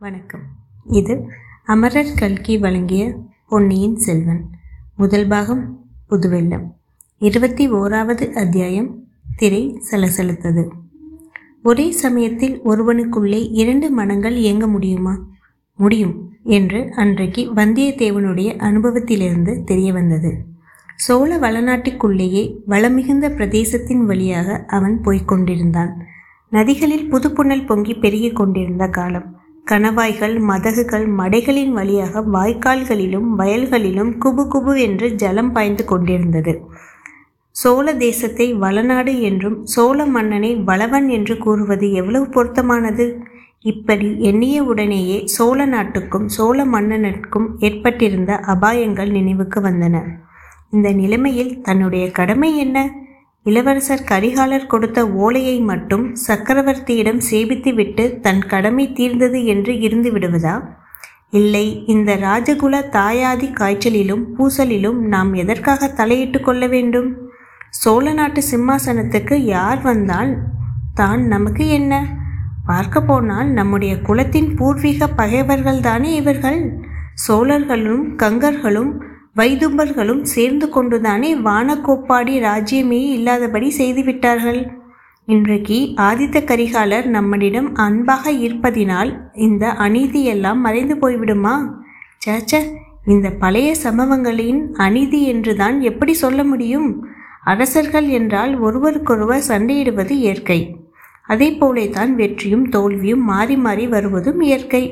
வணக்கம். இது அமரர் கல்கி வழங்கிய பொன்னியின் செல்வன். முதல் பாகம் புதுவெள்ளம். இருபத்தி ஓராவது அத்தியாயம் திரை சலசலத்தது. ஒரே சமயத்தில் ஒருவனுக்குள்ளே இரண்டு மனங்கள் இயங்க முடியுமா? முடியும் என்று அன்றைக்கு வந்தியத்தேவனுடைய அனுபவத்திலிருந்து தெரிய வந்தது. சோழ வளநாட்டுக்குள்ளேயே வளமிகுந்த பிரதேசத்தின் வழியாக அவன் போய்க் கொண்டிருந்தான். நதிகளில் புதுப்புணல் பொங்கி பெருகிக் கொண்டிருந்த காலம். கணவாய்கள் மதகுகள் மடைகளின் வழியாக வாய்க்கால்களிலும் வயல்களிலும் குபு குபு என்று ஜலம் பாய்ந்து கொண்டிருந்தது. சோழ தேசத்தை வளநாடு என்றும் சோழ மன்னனை வளவன் என்று கூறுவது எவ்வளவு பொருத்தமானது? இப்படி எண்ணிய உடனேயே சோழ நாட்டுக்கும் சோழ மன்னனுக்கும் ஏற்பட்டிருந்த அபாயங்கள் நினைவுக்கு வந்தன. இந்த நிலைமையில் தன்னுடைய கடமை என்ன? இளவரசர் கரிகாலர் கொடுத்த ஓலையை மட்டும் சக்கரவர்த்தியிடம் சேவித்துவிட்டு தன் கடமை தீர்ந்தது என்று இருந்து விடுவதா? இல்லை இந்த ராஜகுல தாயாதி காய்ச்சலிலும் பூசலிலும் நாம் எதற்காக தலையிட்டு கொள்ள வேண்டும்? சோழ நாட்டு சிம்மாசனத்துக்கு யார் வந்தால் தான் நமக்கு என்ன? பார்க்க போனால் நம்முடைய குலத்தின் பூர்வீக பகைவர்கள் தானே இவர்கள்? சோழர்களும் கங்கர்களும் வைதும்பர்களும் சேர்ந்து கொண்டுதானே வானக்கோப்பாடி ராஜ்யமே இல்லாதபடி செய்துவிட்டார்கள்? இன்றைக்கு ஆதித்த கரிகாலர் நம்மிடம் அன்பாக இருப்பதினால் இந்த அநீதியெல்லாம் மறைந்து போய்விடுமா? சேச்ச இந்த பழைய சம்பவங்களின் அநீதி என்றுதான் எப்படி சொல்ல முடியும்? அரசர்கள் என்றால் ஒருவருக்கொருவர் சண்டையிடுவது இயற்கை. அதே போலே தான் வெற்றியும் தோல்வியும் மாறி மாறி வருவதும் இயற்கை.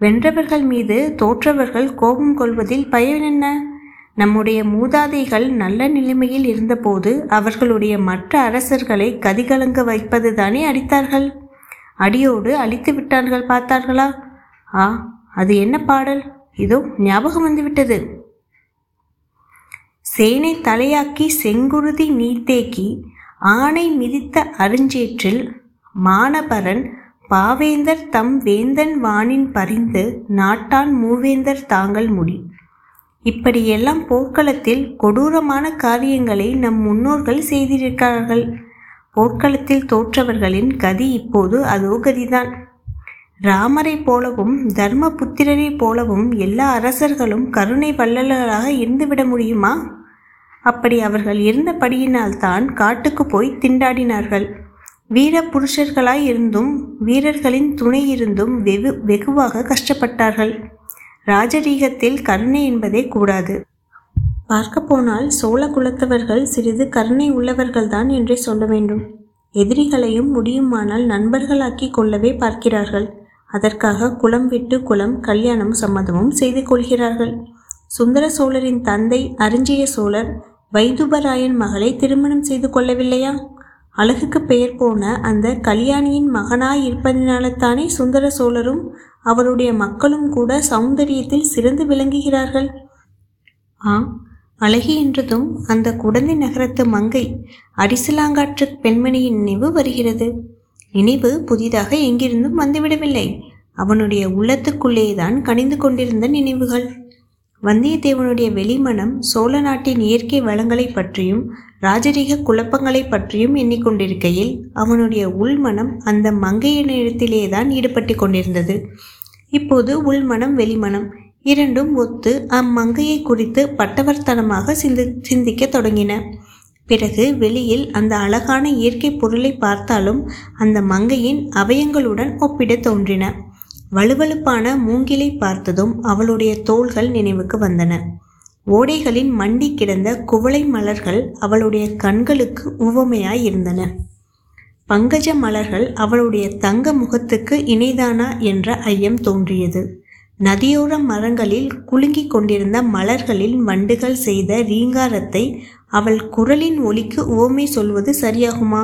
வென்றவர்கள் மீது தோற்றவர்கள் கோபம் கொள்வதில் பயன் என்ன? நம்முடைய மூதாதைகள் நல்ல நிலைமையில் இருந்தபோது அவர்களுடைய மற்ற அரசர்களை கதிகலங்க வைப்பது தானே அடித்தார்கள்? அடியோடு அழித்து விட்டார்கள் பார்த்தார்களா? ஆ அது என்ன பாடல்? இதோ ஞாபகம் வந்துவிட்டது. சேனை தலையாக்கி செங்குருதி நீர்த்தேக்கி ஆணை மிதித்த அருஞ்சேற்றில் மானபரன் பாவேந்தர் தம் வேந்தன் வானின் பறிந்து நாட்டான் மூவேந்தர் தாங்கள் முடி. இப்படியெல்லாம் போர்க்களத்தில் கொடூரமான காரியங்களை நம் முன்னோர்கள் செய்திருக்கிறார்கள். போர்க்களத்தில் தோற்றவர்களின் கதி இப்போது அதோ கதிதான். ராமரை போலவும் தர்மபுத்திரரை போலவும் எல்லா அரசர்களும் கருணை வள்ளல்களாக இருந்துவிட முடியுமா? அப்படி அவர்கள் இருந்தபடியினால் தான் காட்டுக்கு போய் திண்டாடினார்கள். வீர புருஷர்களாய் இருந்தும் வீரர்களின் துணை இருந்தும் வெகு வெகுவாக கஷ்டப்பட்டார்கள். ராஜரீகத்தில் கருணை என்பதே கூடாது. பார்க்க போனால் சோழ குலத்தவர்கள் சிறிது கருணை உள்ளவர்கள்தான் என்றே சொல்ல வேண்டும். எதிரிகளையும் முடியுமானால் நண்பர்களாக்கி கொள்ளவே பார்க்கிறார்கள். அதற்காக குலம் விட்டு குலம் கல்யாணம் சம்மதமும் செய்து கொள்கிறார்கள். சுந்தர சோழரின் தந்தை அரிஞ்சிய சோழர் வைதுபராயன் மகளை திருமணம் செய்து கொள்ளவில்லையா? அழகுக்கு பெயர் போன அந்த கல்யாணியின் மகனாய் இருப்பதினால்தானே சுந்தர சோழரும் அவருடைய மக்களும் கூட சௌந்தரியத்தில் சிறந்து விளங்குகிறார்கள்? ஆம் அழகி என்றதும் அந்த குடந்தை நகரத்து மங்கை அரிசலாங்காற்று பெண்மணியின் நினைவு வருகிறது. நினைவு புதிதாக எங்கிருந்தும் வந்துவிடவில்லை. அவனுடைய உள்ளத்துக்குள்ளேதான் கனிந்து கொண்டிருந்த நினைவுகள். வந்தியத்தேவனுடைய வெளிமனம் சோழ நாட்டின் இயற்கை வளங்களை பற்றியும் ராஜரீக குழப்பங்களை பற்றியும் எண்ணிக்கொண்டிருக்கையில் அவனுடைய உள்மனம் அந்த மங்கையனிடத்திலேதான் ஈடுபட்டு கொண்டிருந்தது. இப்போது உள்மனம் வெளிமனம் இரண்டும் ஒத்து அம்மங்கையை குறித்து பட்டவர்த்தனமாக சிந்தி சிந்திக்க தொடங்கின. பிறகு வெளியில் அந்த அழகான இயற்கை பொருளை பார்த்தாலும் அந்த மங்கையின் அவயங்களுடன் ஒப்பிட தோன்றின. வலுவழுப்பான மூங்கிலை பார்த்ததும் அவளுடைய தோள்கள் நினைவுக்கு வந்தன. ஓடைகளின் மண்டி கிடந்த குவளை மலர்கள் அவளுடைய கண்களுக்கு உவமையாய் இருந்தன. பங்கஜ மலர்கள் அவளுடைய தங்க முகத்துக்கு இணைதானா என்ற ஐயம் தோன்றியது. நதியோர மரங்களில் குலுங்கிக் கொண்டிருந்த மலர்களில் வண்டுகள் செய்த ரீங்காரத்தை அவள் குரலின் ஒலிக்கு உவமை சொல்வது சரியாகுமா?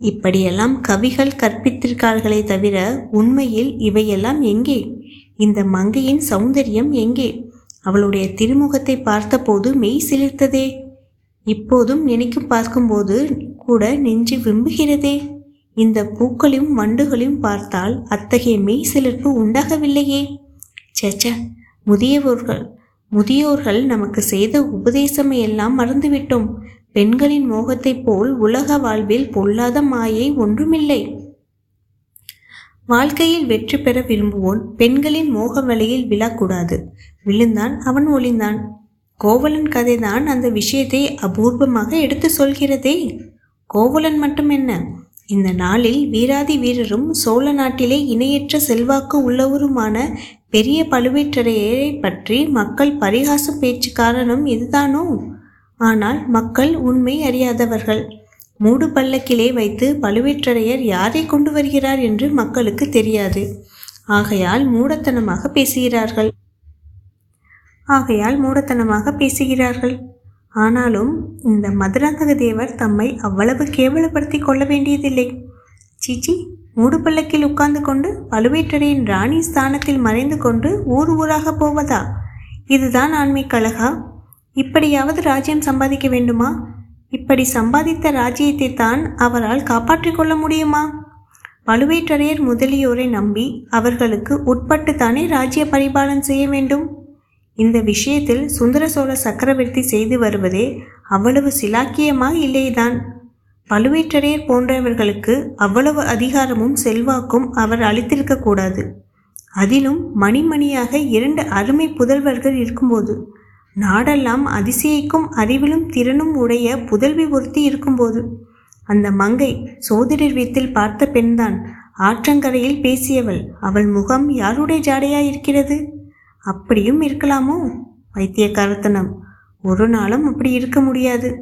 இப்படியெல்லாம் கவிகள் கற்பித்திருக்கார்களே தவிர உண்மையில் இவையெல்லாம் எங்கே? இந்த மங்கையின் சௌந்தரியம் எங்கே? அவளுடைய திருமுகத்தை பார்த்தபோது மெய் சிலிர்த்ததே. இப்போதும் நினைக்கும் பார்க்கும்போது கூட நெஞ்சு விம்புகிறதே. இந்த பூக்களையும் வண்டுகளையும் பார்த்தால் அத்தகைய மெய் சிலிர்ப்பு உண்டாகவில்லையே. சேச்ச முதியவர்கள் முதியோர்கள் நமக்கு செய்த உபதேசமை எல்லாம் மறந்துவிட்டோம். பெண்களின் மோகத்தைப் போல் உலக வாழ்வில் பொல்லாத மாயை ஒன்றுமில்லை. வாழ்க்கையில் வெற்றி பெற விரும்புவோன் பெண்களின் மோக வலையில் விழக்கூடாது. விழுந்தான் அவன் ஒளிந்தான். கோவலன் கதைதான் அந்த விஷயத்தை அபூர்வமாக எடுத்து சொல்கிறதே. கோவலன் மட்டும் என்ன? இந்த நாளில் வீராதி வீரரும் சோழ நாட்டிலே இணையற்ற செல்வாக்கு உள்ளவருமான பெரிய பழுவேட்டரையரை பற்றி மக்கள் பரிகாச பேச்சு காரணம் இதுதானோ? ஆனால் மக்கள் உண்மை அறியாதவர்கள். மூடு பல்லக்கிலே வைத்து பழுவேற்றரையர் யாரை கொண்டு வருகிறார் என்று மக்களுக்கு தெரியாது. ஆகையால் மூடத்தனமாக பேசுகிறார்கள். ஆகையால் மூடத்தனமாக பேசுகிறார்கள். ஆனாலும் இந்த மதுராந்தக தேவர் தம்மை அவ்வளவு கேவலப்படுத்தி கொள்ள வேண்டியதில்லை. சீச்சி மூடு பல்லக்கில் உட்கார்ந்து கொண்டு பழுவேட்டரையின் ராணி ஸ்தானத்தில் மறைந்து கொண்டு ஊர் ஊராக போவதா? இதுதான் ஆண்மை கழகா இப்படியாவது ராஜ்யம் சம்பாதிக்க வேண்டுமா? இப்படி சம்பாதித்த ராஜ்யத்தை தான் அவரால் காப்பாற்றிக் கொள்ள முடியுமா? பழுவேட்டரையர் முதலியோரை நம்பி அவர்களுக்கு உட்பட்டு தானே ராஜ்ய பரிபாலன் செய்ய வேண்டும்? இந்த விஷயத்தில் சுந்தர சோழ சக்கரவர்த்தி செய்து வருவதே அவ்வளவு சிலாக்கியமா இல்லைதான். பழுவேட்டரையர் போன்றவர்களுக்கு அவ்வளவு அதிகாரமும் செல்வாக்கும் அவர் அளித்திருக்கக்கூடாது அதிலும் மணிமணியாக இரண்டு அருமை புதல்வர்கள் இருக்கும்போது நாடெல்லாம் அதிசயிக்கும் அறிவிலும் திறனும் உடைய புதல்வி ஒருத்தி இருக்கும்போது. அந்த மங்கை சோதரர் வீட்டில் பார்த்த பெண்தான் ஆற்றங்கரையில் பேசியவள் அவள் முகம் யாருடைய ஜாடையா இருக்கிறது அப்படியும் இருக்கலாமோ? வைத்தியக்காரத்தனம் ஒரு நாளும் அப்படி இருக்க முடியாது.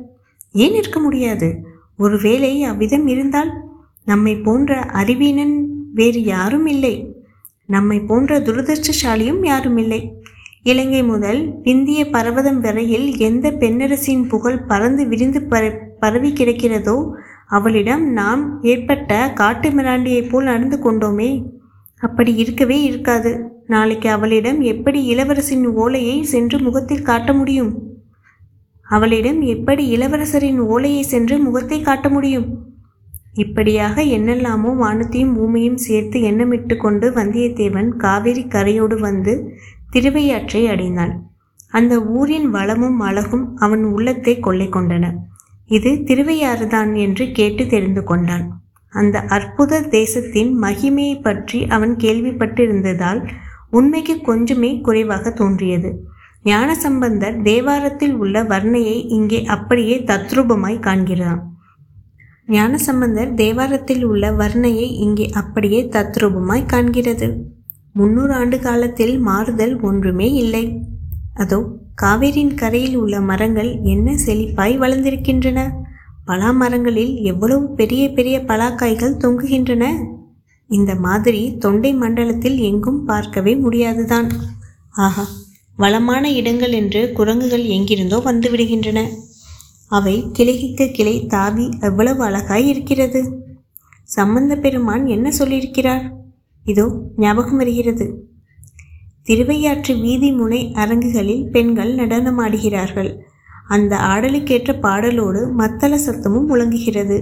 ஏன் இருக்க முடியாது? ஒருவேளை அவ்விதம் இருந்தால் நம்மை போன்ற அறிவீனன் வேறு யாரும் இல்லை. நம்மை போன்ற துரதிருஷ்டசாலியும் யாரும் இல்லை. இலங்கை முதல் இந்திய பர்வதம் வரையில் எந்த பெண்ணரசின் புகழ் பறந்து விரிந்து பர பரவி கிடக்கிறதோ அவளிடம் நாம் ஏற்பட்ட காட்டு மிராண்டியைப் போல் நடந்து கொண்டோமே. அப்படி இருக்கவே இருக்காது. நாளைக்கு அவளிடம் எப்படி இளவரசின் ஓலையை சென்று முகத்தில் காட்ட முடியும்? அவளிடம் எப்படி இளவரசரின் ஓலையை சென்று முகத்தை காட்ட முடியும்? இப்படியாக என்னெல்லாமோ வானத்தையும் பூமியும் சேர்த்து எண்ணமிட்டு கொண்டு வந்தியத்தேவன் காவிரி கரையோடு வந்து திருவையாற்றை அடைந்தான். அந்த ஊரின் வளமும் அழகும் அவன் உள்ளத்தை கொள்ளை கொண்டன. இது திருவையாறுதான் என்று கேட்டு தெரிந்து கொண்டான். அந்த அற்புத தேசத்தின் மகிமையை பற்றி அவன் கேள்விப்பட்டிருந்ததால் உண்மைக்கு கொஞ்சமே குறைவாக தோன்றியது. ஞானசம்பந்தர் தேவாரத்தில் உள்ள வர்ணையை இங்கே அப்படியே தத்ரூபமாய் காண்கிறான். ஞானசம்பந்தர் தேவாரத்தில் உள்ள வர்ணையை இங்கே அப்படியே தத்ரூபமாய் காண்கிறது. முன்னூறு ஆண்டு காலத்தில் மாறுதல் ஒன்றுமே இல்லை. அதோ காவேரியின் கரையில் உள்ள மரங்கள் என்ன செழிப்பாய் வளர்ந்திருக்கின்றன? பலா மரங்களில் எவ்வளவு பெரிய பெரிய பலாக்காய்கள் தொங்குகின்றன? இந்த மாதிரி தொண்டை மண்டலத்தில் எங்கும் பார்க்கவே முடியாதுதான். ஆஹா வளமான இடங்கள் என்று குரங்குகள் எங்கிருந்தோ வந்துவிடுகின்றன. அவை கிளைக்கு கிளை தாவி எவ்வளவு அழகாய் இருக்கிறது. சம்பந்த பெருமான் என்ன சொல்லியிருக்கிறார்? இதோ ஞாபகம் வருகிறது. திருவையாற்று வீதி முனை அரங்குகளில் பெண்கள் நடனமாடுகிறார்கள் அந்த ஆடலுக்கேற்ற பாடலோடு மத்தள சத்தமும் முழங்குகிறது.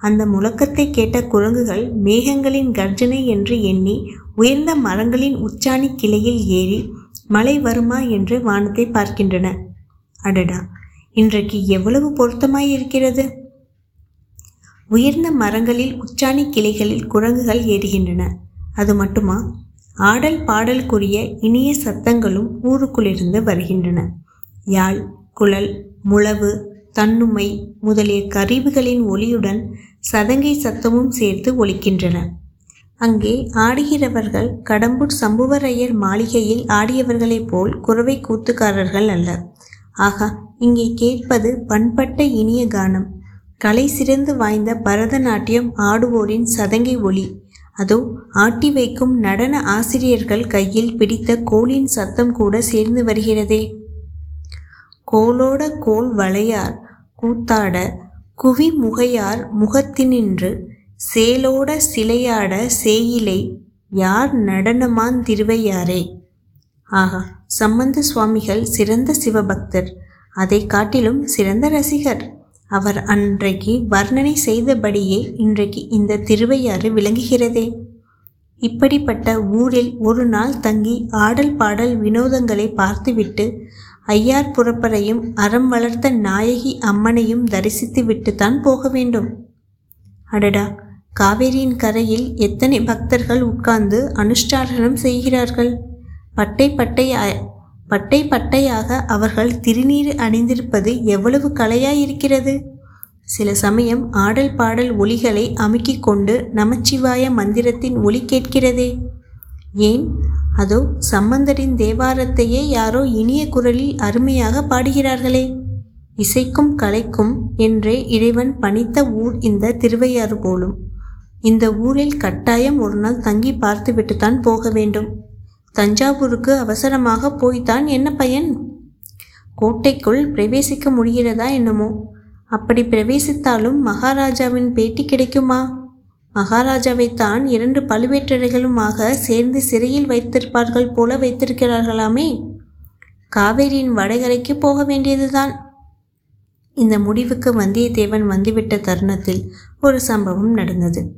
அந்த முழக்கத்தை கேட்ட குரங்குகள் மேகங்களின் கர்ஜனை என்று எண்ணி உயர்ந்த மரங்களின் உச்சாணி கிளையில் ஏறி மழை வருமா? என்று வானத்தை பார்க்கின்றன. அடடா இன்றைக்கு எவ்வளவு பொருத்தமாயிருக்கிறது உயர்ந்த மரங்களில் உச்சாணி கிளைகளில் குரங்குகள் ஏறுகின்றன. அது மட்டுமா? ஆடல் பாடலுக்குரிய இனிய சத்தங்களும் ஊருக்குள்ளிருந்து வருகின்றன. யாழ் குழல் முழவு தன்னுமை முதலிய கருவிகளின் ஒளியுடன் சதங்கை சத்தமும் சேர்த்து ஒலிக்கின்றன. அங்கே ஆடுகிறவர்கள் கடம்பூர் சம்புவரையர் மாளிகையில் ஆடியவர்களைப் போல் குறவை கூத்துக்காரர்கள் அல்ல. ஆகா இங்கே கேட்பது பண்பட்ட இனிய கானம். கலை சிறந்து வாய்ந்த பரதநாட்டியம் ஆடுவோரின் சதங்கை ஒளி அதோ ஆட்டி வைக்கும் நடன ஆசிரியர்கள் கையில் பிடித்த கோலின் சத்தம் கூட சேர்ந்து வருகிறதே. கோலோட கோல் வளையார் கூத்தாட குவி முகையார் முகத்தினின்று சேலோட சிலையாட சேயிலை யார் நடனமான் திருவையாரே. ஆகா சம்பந்த சுவாமிகள் சிறந்த சிவபக்தர் அதை காட்டிலும் சிறந்த ரசிகர். அவர் அன்றைக்கு வர்ணனை செய்தபடியே இன்றைக்கு இந்த திருவையாறு விளங்குகிறதே. இப்படிப்பட்ட ஊரில் ஒரு நாள் தங்கி ஆடல் பாடல் வினோதங்களை பார்த்துவிட்டு ஐயார் புறப்பரையும் அறம் வளர்த்த நாயகி அம்மனையும் தரிசித்து விட்டுத்தான் போக வேண்டும். அடடா! காவேரியின் கரையில் எத்தனை பக்தர்கள் உட்கார்ந்து அனுஷ்டாரனம் செய்கிறார்கள்? பட்டை பட்டை பட்டை பட்டையாக அவர்கள் திருநீர் அணிந்திருப்பது எவ்வளவு கலையாயிருக்கிறது? சில சமயம் ஆடல் பாடல் ஒலிகளை அமுக்கிக் கொண்டு நமச்சிவாய மந்திரத்தின் ஒலி கேட்கிறதே. ஏன்? அதோ சம்பந்தரின் தேவாரத்தையே யாரோ இனிய குரலில் அருமையாக பாடுகிறார்களே. இசைக்கும் கலைக்கும் என்றே இறைவன் பணித்த ஊர் இந்த திருவையாறு போலும். இந்த ஊரில் கட்டாயம் ஒரு நாள் தங்கி பார்த்துவிட்டுத்தான் போக வேண்டும். தஞ்சாவூருக்கு அவசரமாக போய்த்தான் என்ன பயன்? கோட்டைக்குள் பிரவேசிக்க முடிகிறதா என்னமோ? அப்படி பிரவேசித்தாலும் மகாராஜாவின் பேட்டி கிடைக்குமா? மகாராஜாவைத்தான் இரண்டு பழுவேட்டரைகளுமாக சேர்ந்து சிறையில் வைத்திருப்பார்கள் போல வைத்திருக்கிறார்களாமே. காவேரியின் வடகரைக்கு போக வேண்டியதுதான். இந்த முடிவுக்கு வந்தியத்தேவன் வந்துவிட்ட தருணத்தில் ஒரு சம்பவம் நடந்தது.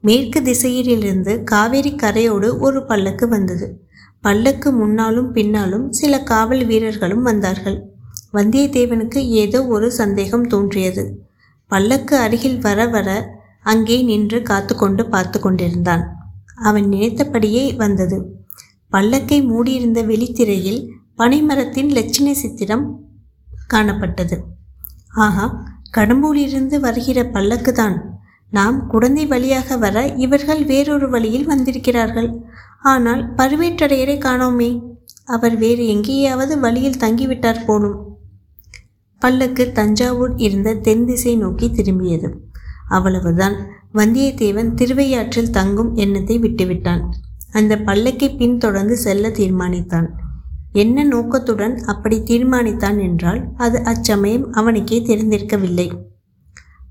மேற்கு திசையிலிருந்து காவேரி கரையோடு ஒரு பல்லக்கு வந்தது. பல்லக்கு முன்னாலும் பின்னாலும் சில காவல் வீரர்களும் வந்தார்கள். வந்தியத்தேவனுக்கு ஏதோ ஒரு சந்தேகம் தோன்றியது. பல்லக்கு அருகில் வர வர அங்கே நின்று காத்து கொண்டு பார்த்து கொண்டிருந்தான் அவன் நினைத்தபடியே வந்தது. பல்லக்கை மூடியிருந்த வெளித்திரையில் பனைமரத்தின் லட்சணை சித்திரம் காணப்பட்டது. ஆஹா கடம்பூரிலிருந்து வருகிற பல்லக்கு தான் நாம் குழந்தை வழியாக வர இவர்கள் வேறொரு வழியில் வந்திருக்கிறார்கள். ஆனால் பழுவேட்டரையரை காணோமே. அவர் வேறு எங்கேயாவது வழியில் தங்கிவிட்டார் போலும். பல்லக்கு தஞ்சாவூர் இருந்த தென் திசை நோக்கி திரும்பியது. அவ்வளவுதான். வந்தியத்தேவன் திருவையாற்றில் தங்கும் எண்ணத்தை விட்டுவிட்டான். அந்த பல்லக்கை பின்தொடர்ந்து செல்ல தீர்மானித்தான். என்ன நோக்கத்துடன் அப்படி தீர்மானித்தான் என்றால் அது அச்சமயம் அவனுக்கே தெரிந்திருக்கவில்லை.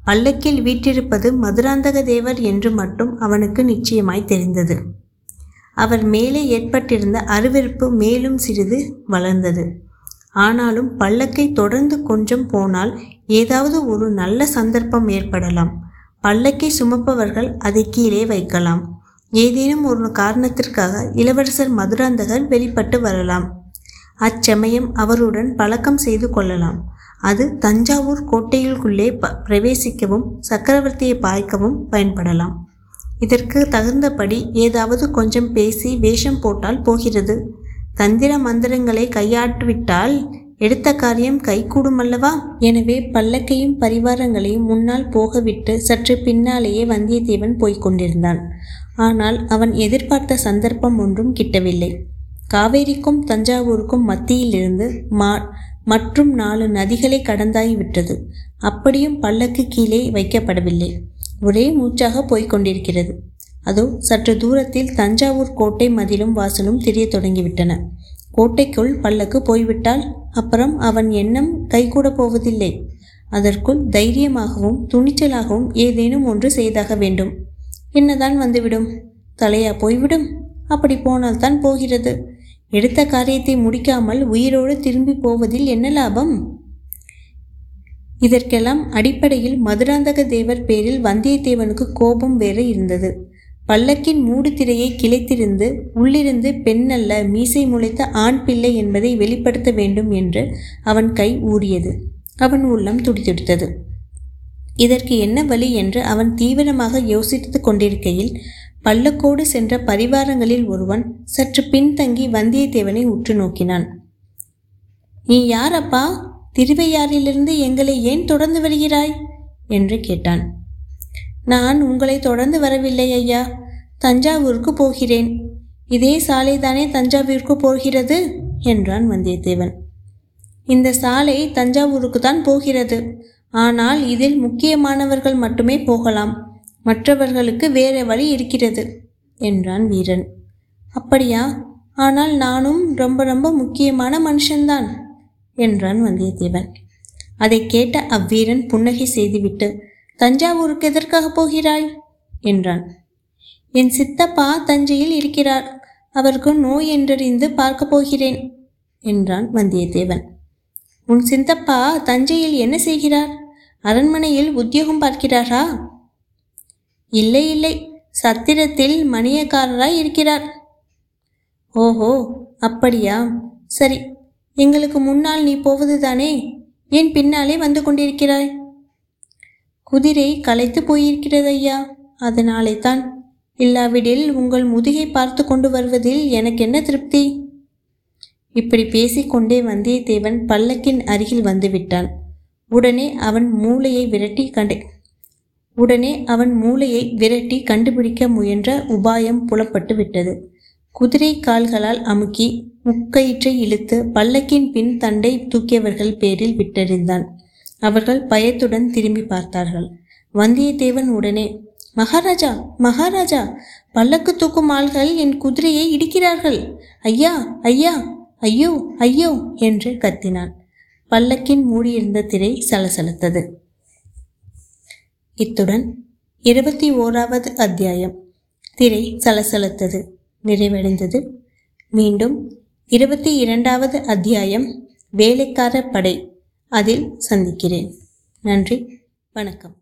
பல்லக்கில் வீற்றிருப்பது மதுராந்தக தேவர் என்று மட்டும் அவனுக்கு நிச்சயமாய் தெரிந்தது. அவர் மேலே ஏற்பட்டிருந்த அருவெறுப்பு மேலும் சிறிது வளர்ந்தது. ஆனாலும் பல்லக்கை தொடர்ந்து கொஞ்சம் போனால் ஏதாவது ஒரு நல்ல சந்தர்ப்பம் ஏற்படலாம். பல்லக்கை சுமப்பவர்கள் அதை கீழே வைக்கலாம். ஏதேனும் ஒரு காரணத்திற்காக இளவரசர் மதுராந்தகர் வெளிப்பட்டு வரலாம். அச்சமயம் அவருடன் பழக்கம் செய்து கொள்ளலாம். அது தஞ்சாவூர் கோட்டையிற்குள்ளே ப பிரவேசிக்கவும் சக்கரவர்த்தியை பாய்க்கவும் பயன்படலாம். இதற்கு தகுந்தபடி ஏதாவது கொஞ்சம் பேசி வேஷம் போட்டால் போகிறது. தந்திர மந்திரங்களை கையாட்டுவிட்டால் எடுத்த காரியம் கைகூடுமல்லவா? எனவே பல்லக்கையும் பரிவாரங்களையும் முன்னால் போகவிட்டு சற்று பின்னாலேயே வந்தியத்தேவன் போய்க் கொண்டிருந்தான். ஆனால் அவன் எதிர்பார்த்த சந்தர்ப்பம் ஒன்றும் கிட்டவில்லை. காவேரிக்கும் தஞ்சாவூருக்கும் மத்தியிலிருந்து மா மற்றும் நாலு நதிகளை கடந்தாகிவிட்டது அப்படியும் பல்லக்கு கீழே வைக்கப்படவில்லை. ஒரே மூச்சாக போய்க் கொண்டிருக்கிறது அதோ சற்று தூரத்தில் தஞ்சாவூர் கோட்டை மதிலும் வாசலும் தெரிய தொடங்கிவிட்டன. கோட்டைக்குள் பல்லக்கு போய்விட்டால் அப்புறம் அவன் எண்ணம் கைகூட போவதில்லை. அதற்குள் தைரியமாகவும் துணிச்சலாகவும் ஏதேனும் ஒன்று செய்தாக வேண்டும். என்னதான் வந்துவிடும்? தலையா போய்விடும். அப்படி போனால் தான் போகிறது. எடுத்த காரியத்தை முடிக்காமல் உயிரோடு திரும்பி போவதில் என்ன லாபம்? இதற்கெல்லாம் அடிப்படையில் மதுராந்தக தேவர் பேரில் வந்தியத்தேவனுக்கு கோபம் வேற இருந்தது. பல்லக்கின் மூடு திரையை கிளைத்திருந்து உள்ளிருந்து பெண்ணல்ல மீசை முளைத்த ஆண் பிள்ளை என்பதை வெளிப்படுத்த வேண்டும் என்று அவன் கை ஊறியது. அவன் உள்ளம் துடிதுடித்தது இதற்கு என்ன வழி என்று அவன் தீவிரமாக யோசித்துக் கொண்டிருக்கையில் பல்லக்கோடு சென்ற பரிவாரங்களில் ஒருவன் சற்று பின்தங்கி வந்தியத்தேவனை உற்று நோக்கினான். நீ யாரப்பா? திருவையாறிலிருந்து எங்களை ஏன் தொடர்ந்து வருகிறாய்? என்று கேட்டான். நான் உங்களை தொடர்ந்து வரவில்லை ஐயா. தஞ்சாவூருக்கு போகிறேன். இதே சாலைதானே தஞ்சாவூருக்கு போகிறது? என்றான் வந்தியத்தேவன். இந்த சாலை தஞ்சாவூருக்கு தான் போகிறது. ஆனால் இதில் முக்கியமானவர்கள் மட்டுமே போகலாம். மற்றவர்களுக்கு வேறு வழி இருக்கிறது என்றான் வீரன். அப்படியா? ஆனால் நானும் ரொம்ப ரொம்ப முக்கியமான மனுஷன்தான். என்றான் வந்தியத்தேவன். அதை கேட்ட அவ்வீரன் புன்னகை செய்துவிட்டு தஞ்சாவூருக்கு எதற்காக போகிறாய்? என்றான். என் சித்தப்பா தஞ்சையில் இருக்கிறார். அவருக்கு நோய் என்றறிந்து பார்க்க போகிறேன் என்றான் வந்தியத்தேவன். உன் சித்தப்பா தஞ்சையில் என்ன செய்கிறார்? அரண்மனையில் உத்தியோகம் பார்க்கிறாரா? இல்லை இல்லை. சத்திரத்தில் மணியக்காரராய் இருக்கிறார். ஓஹோ அப்படியா? சரி எங்களுக்கு முன்னால் நீ போவதுதானே? ஏன் பின்னாலே வந்து கொண்டிருக்கிறாய்? குதிரை களைத்து போயிருக்கிறது ஐயா அதனாலே தான் இல்லாவிடில் உங்கள் முதுகை பார்த்து கொண்டு வருவதில் எனக்கு என்ன திருப்தி? இப்படி பேசிக்கொண்டே வந்தியத்தேவன் பல்லக்கின் அருகில் வந்துவிட்டான். உடனே அவன் மூளையை விரட்டி கண்டு உடனே அவன் மூளையை விரட்டி கண்டுபிடிக்க முயன்ற உபாயம் புலப்பட்டு விட்டது குதிரை கால்களால் அமுக்கி முக்கயிற்றை இழுத்து பல்லக்கின் பின் தண்டை தூக்கியவர்கள் பேரில் விட்டறிந்தான். அவர்கள் பயத்துடன் திரும்பி பார்த்தார்கள். வந்தியத்தேவன் உடனே மகாராஜா மகாராஜா பல்லக்கு தூக்கும் ஆள்கள் என் குதிரையை இடிக்கிறார்கள். ஐயா ஐயா ஐயோ ஐயோ என்று கத்தினான். பல்லக்கின் மூடியிருந்த திரை சலசலத்தது. இத்துடன் இருபத்தி ஓராவது அத்தியாயம். திரை சலசலத்தது. நிறைவடைந்தது. மீண்டும் இருபத்தி இரண்டாவது அத்தியாயம் வேலைக்கார படை. அதில் சந்திக்கிறேன். நன்றி வணக்கம்.